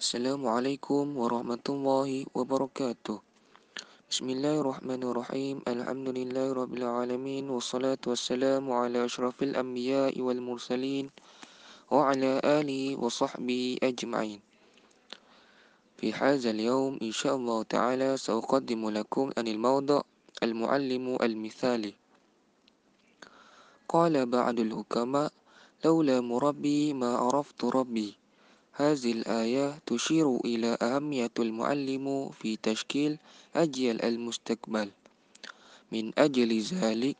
السلام عليكم ورحمة الله وبركاته. بسم الله الرحمن الرحيم. الحمد لله رب العالمين والصلاة والسلام على أشرف الأنبياء والمرسلين وعلى آله وصحبه أجمعين. في هذا اليوم إن شاء الله تعالى سأقدم لكم عن الموضوع المعلم المثالي. قال بعض الحكماء لولا مربي ما عرفت ربي. هذه الآية تشير إلى أهمية المعلم في تشكيل أجيال المستقبل. من أجل ذلك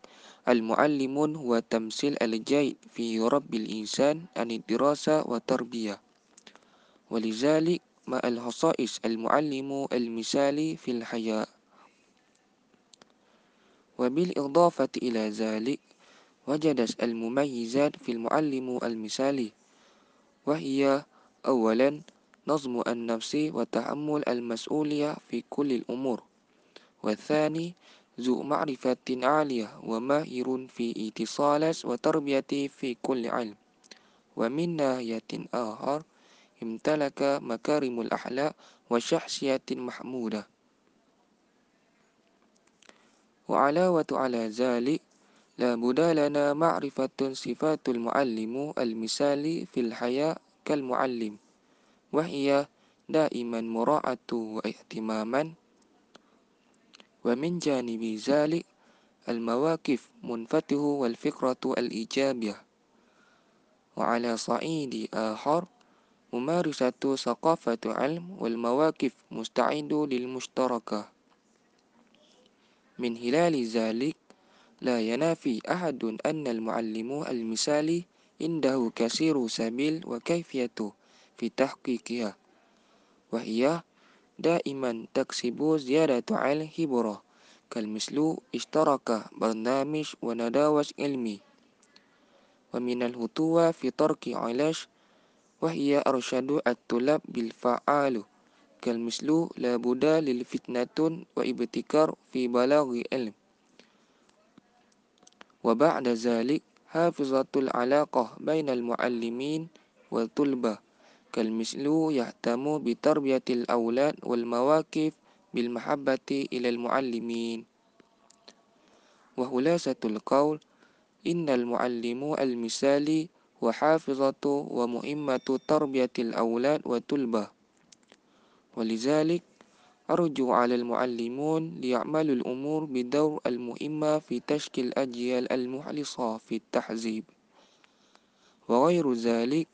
المعلم هو تمثيل الجيد في رب الإنسان عن الدراسة والتربية. ولذلك ما الخصائص المعلم المثالي في الحياة. وبالإضافة إلى ذلك وجدت المميزات في المعلم المثالي وهي أولا نظم النفس وتحمل المسؤولية في كل الأمور. والثاني ذو معرفة عالية وماهر في اتصال وتربية في كل علم. ومن ناحية آخر امتلك مكارم الأخلاق وشخصية محمودة. وعلاوة على ذلك لا بد لنا معرفة صفات المعلم المثالي في الحياة كالمعلم وهي دائما مراعاة واهتماما. ومن جانب ذلك المواقف منفتح والفكرة الإيجابية. وعلى صعيد آخر ممارسة ثقافة علم والمواقف مستعد للمشتركة. من خلال ذلك لا ينافي أحد أن المعلم المثالي indahu kasiru sabil wa kaifiyatu fitahqiqiha wa hiya daiman taksibu ziyadatu al hibrah kal mislu ishtaraka barnamish wa nadawas ilmi. Wa minal hutuwa fi tarki ilash. Wa hiya at-tulab bil fa'alu. Kal mislu la buda lil fitnatun wa ibtikar fi balaghi ilm. Wa ba'da zalik حافظة العلاقة بين المعلمين والطلبة كالمثل يهتم بتربية الأولاد والمواقف بالمحبة إلى المعلمين. وخلاصة القول إن المعلم المثالي وحافظة ومهمة تربية الأولاد والطلبة ولذلك أرجو على المعلمون ليعملوا الأمور بدور المهمة في تشكيل أجيال المخلصة في التحزيب. وغير ذلك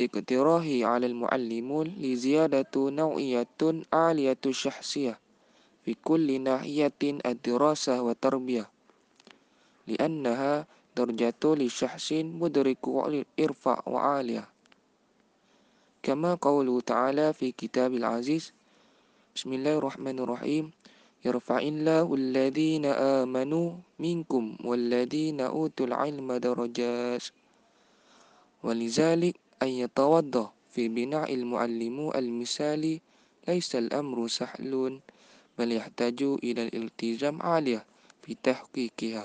اقتراحي على المعلمون لزيادة نوعية عالية الشخصية في كل ناحية الدراسة والتربية لأنها درجة لشخص مدرك إرفع وعالية كما قوله تعالى في كتاب العزيز بسم الله الرحمن الرحيم يرفع الله الذين آمنوا منكم والذين أوتوا العلم درجات ولذلك أن يتوضأ في بناء المعلم المثالي ليس الأمر سهل بل يحتاج إلى الالتزام عالية في تحقيقها